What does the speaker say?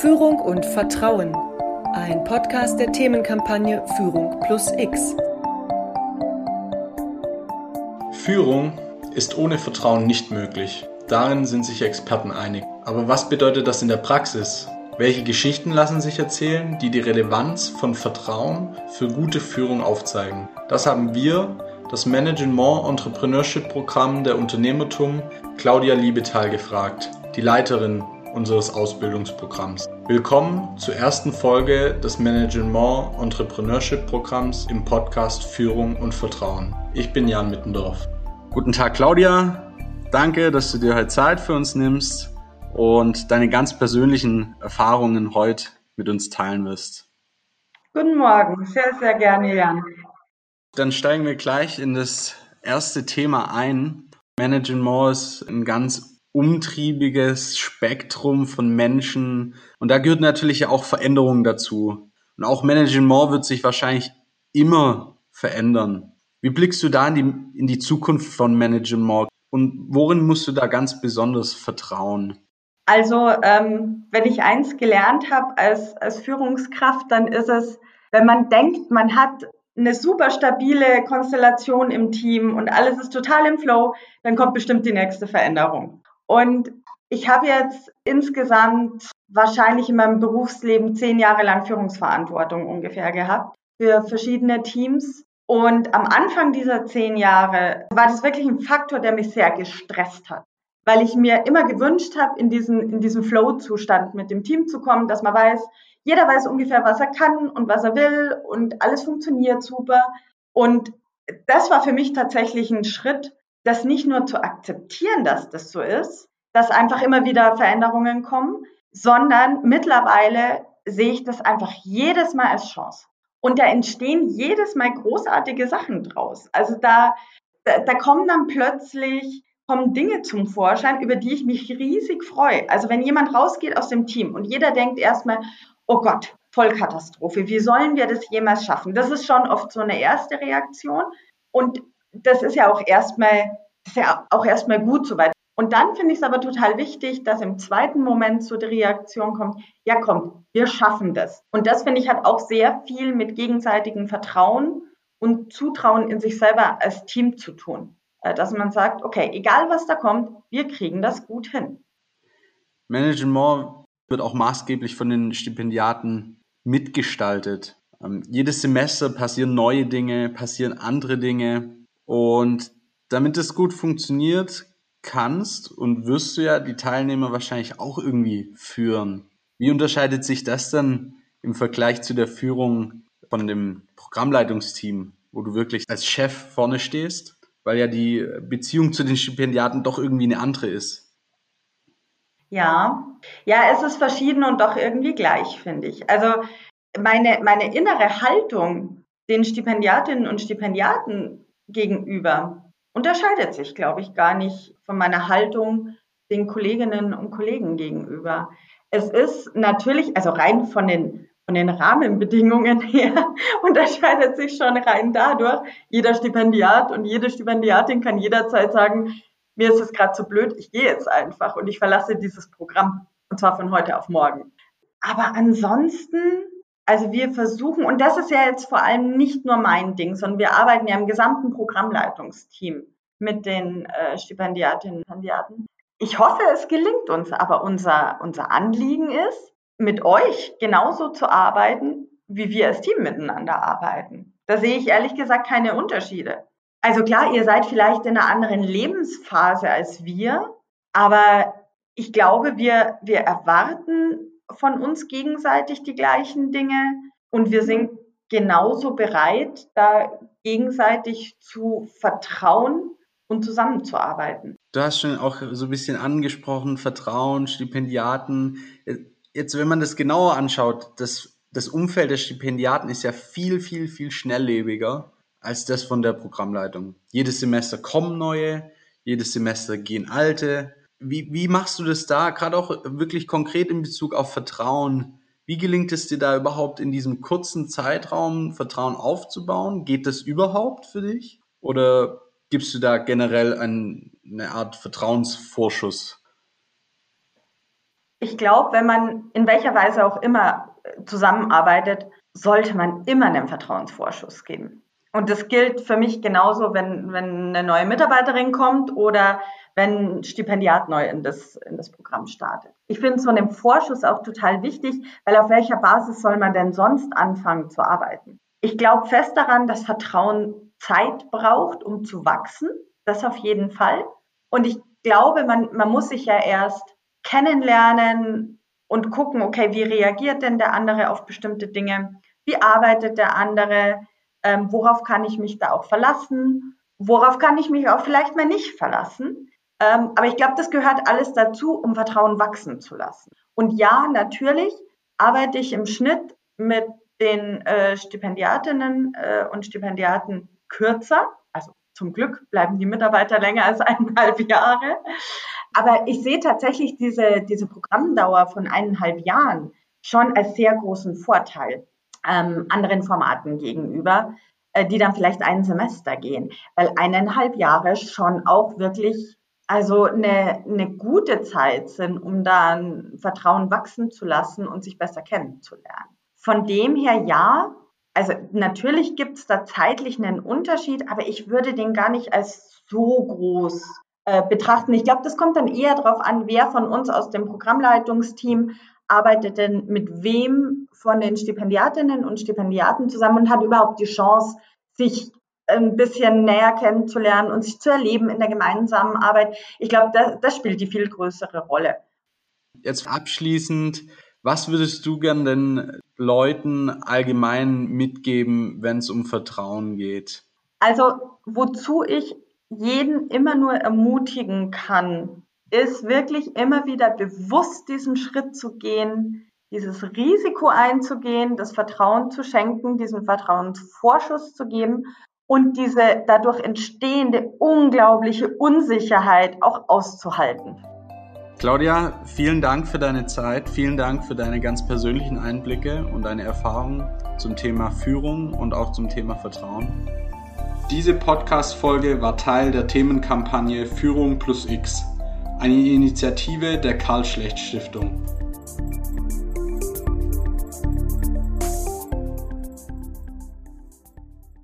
Führung und Vertrauen. Ein Podcast der Themenkampagne Führung plus X. Führung ist ohne Vertrauen nicht möglich. Darin sind sich Experten einig. Aber was bedeutet das in der Praxis? Welche Geschichten lassen sich erzählen, die die Relevanz von Vertrauen für gute Führung aufzeigen? Das haben wir, das Management Entrepreneurship Programm der Unternehmertum, Claudia Liebetal gefragt, die Leiterin unseres Ausbildungsprogramms. Willkommen zur ersten Folge des Management Entrepreneurship Programms im Podcast Führung und Vertrauen. Ich bin Jan Mittendorf. Guten Tag, Claudia. Danke, dass du dir heute Zeit für uns nimmst und deine ganz persönlichen Erfahrungen heute mit uns teilen wirst. Guten Morgen, sehr, sehr gerne, Jan. Dann steigen wir gleich in das erste Thema ein. Management ist ein ganz umtriebiges Spektrum von Menschen. Und da gehört natürlich auch Veränderung dazu. Und auch Management wird sich wahrscheinlich immer verändern. Wie blickst du da in die, in die Zukunft von Management? Und worin musst du da ganz besonders vertrauen? Also, ähm, wenn ich eins gelernt habe als, als Führungskraft, dann ist es, wenn man denkt, man hat eine super stabile Konstellation im Team und alles ist total im Flow, dann kommt bestimmt die nächste Veränderung. Und ich habe jetzt insgesamt wahrscheinlich in meinem Berufsleben zehn Jahre lang Führungsverantwortung ungefähr gehabt für verschiedene Teams. Und am Anfang dieser zehn Jahre war das wirklich ein Faktor, der mich sehr gestresst hat, weil ich mir immer gewünscht habe, in diesen, in diesen Flow-Zustand mit dem Team zu kommen, dass man weiß, jeder weiß ungefähr, was er kann und was er will und alles funktioniert super. Und das war für mich tatsächlich ein Schritt, das nicht nur zu akzeptieren, dass das so ist, dass einfach immer wieder Veränderungen kommen, sondern mittlerweile sehe ich das einfach jedes Mal als Chance. Und da entstehen jedes Mal großartige Sachen draus. Also da, da, da kommen dann plötzlich kommen Dinge zum Vorschein, über die ich mich riesig freue. Also wenn jemand rausgeht aus dem Team und jeder denkt erstmal, oh Gott, Vollkatastrophe, wie sollen wir das jemals schaffen? Das ist schon oft so eine erste Reaktion. Und das ist ja auch erstmal, ist ja auch erstmal gut soweit. Und dann finde ich es aber total wichtig, dass im zweiten Moment so die Reaktion kommt, ja komm, wir schaffen das. Und das finde ich hat auch sehr viel mit gegenseitigem Vertrauen und Zutrauen in sich selber als Team zu tun. Äh, dass man sagt, okay, egal was da kommt, wir kriegen das gut hin. Management wird auch maßgeblich von den Stipendiaten mitgestaltet. Ähm, jedes Semester passieren neue Dinge, passieren andere Dinge. Und damit es gut funktioniert, kannst und wirst du ja die Teilnehmer wahrscheinlich auch irgendwie führen. Wie unterscheidet sich das dann im Vergleich zu der Führung von dem Programmleitungsteam, wo du wirklich als Chef vorne stehst, weil ja die Beziehung zu den Stipendiaten doch irgendwie eine andere ist? Ja, ja, es ist verschieden und doch irgendwie gleich, finde ich. Also meine, meine innere Haltung den Stipendiatinnen und Stipendiaten gegenüber unterscheidet sich, glaube ich, gar nicht von meiner Haltung den Kolleginnen und Kollegen gegenüber. Es ist natürlich, also rein von den, von den Rahmenbedingungen her, unterscheidet sich schon rein dadurch. Jeder Stipendiat und jede Stipendiatin kann jederzeit sagen, mir ist es gerade zu blöd, ich gehe jetzt einfach und ich verlasse dieses Programm. Und zwar von heute auf morgen. Aber ansonsten also wir versuchen, und das ist ja jetzt vor allem nicht nur mein Ding, sondern wir arbeiten ja im gesamten Programmleitungsteam mit den äh, Stipendiatinnen und Stipendiaten. Ich hoffe, es gelingt uns, aber unser, unser Anliegen ist, mit euch genauso zu arbeiten, wie wir als Team miteinander arbeiten. Da sehe ich ehrlich gesagt keine Unterschiede. Also klar, ihr seid vielleicht in einer anderen Lebensphase als wir, aber ich glaube, wir, wir erwarten von uns gegenseitig die gleichen Dinge und wir sind genauso bereit, da gegenseitig zu vertrauen und zusammenzuarbeiten. Du hast schon auch so ein bisschen angesprochen, Vertrauen, Stipendiaten. Jetzt, wenn man das genauer anschaut, das, das Umfeld der Stipendiaten ist ja viel, viel, viel schnelllebiger als das von der Programmleitung. Jedes Semester kommen neue, jedes Semester gehen alte. Wie, wie machst du das da, gerade auch wirklich konkret in Bezug auf Vertrauen? Wie gelingt es dir da überhaupt in diesem kurzen Zeitraum Vertrauen aufzubauen? Geht das überhaupt für dich? Oder gibst du da generell ein, eine Art Vertrauensvorschuss? Ich glaube, wenn man in welcher Weise auch immer zusammenarbeitet, sollte man immer einen Vertrauensvorschuss geben. Und das gilt für mich genauso, wenn, wenn eine neue Mitarbeiterin kommt oder wenn ein Stipendiat neu in das, in das Programm startet. Ich finde so einen Vorschuss auch total wichtig, weil auf welcher Basis soll man denn sonst anfangen zu arbeiten? Ich glaube fest daran, dass Vertrauen Zeit braucht, um zu wachsen. Das auf jeden Fall. Und ich glaube, man, man muss sich ja erst kennenlernen und gucken, okay, wie reagiert denn der andere auf bestimmte Dinge? Wie arbeitet der andere? Ähm, worauf kann ich mich da auch verlassen? Worauf kann ich mich auch vielleicht mal nicht verlassen? Ähm, aber ich glaube, das gehört alles dazu, um Vertrauen wachsen zu lassen. Und ja, natürlich arbeite ich im Schnitt mit den äh, Stipendiatinnen äh, und Stipendiaten kürzer. Also zum Glück bleiben die Mitarbeiter länger als eineinhalb Jahre. Aber ich sehe tatsächlich diese, diese Programmdauer von eineinhalb Jahren schon als sehr großen Vorteil ähm, anderen Formaten gegenüber, äh, die dann vielleicht ein Semester gehen, weil eineinhalb Jahre schon auch wirklich also eine, eine gute Zeit sind, um dann Vertrauen wachsen zu lassen und sich besser kennenzulernen. Von dem her ja, also natürlich gibt es da zeitlich einen Unterschied, aber ich würde den gar nicht als so groß äh, betrachten. Ich glaube, das kommt dann eher darauf an, wer von uns aus dem Programmleitungsteam arbeitet denn mit wem von den Stipendiatinnen und Stipendiaten zusammen und hat überhaupt die Chance, sich ein bisschen näher kennenzulernen und sich zu erleben in der gemeinsamen Arbeit. Ich glaube, das, das spielt die viel größere Rolle. Jetzt abschließend, was würdest du gern den Leuten allgemein mitgeben, wenn es um Vertrauen geht? Also, wozu ich jeden immer nur ermutigen kann, ist wirklich immer wieder bewusst diesen Schritt zu gehen, dieses Risiko einzugehen, das Vertrauen zu schenken, diesen Vertrauensvorschuss zu geben und diese dadurch entstehende unglaubliche Unsicherheit auch auszuhalten. Claudia, vielen Dank für deine Zeit, vielen Dank für deine ganz persönlichen Einblicke und deine Erfahrungen zum Thema Führung und auch zum Thema Vertrauen. Diese Podcast-Folge war Teil der Themenkampagne Führung plus X, eine Initiative der Karl Schlecht Stiftung.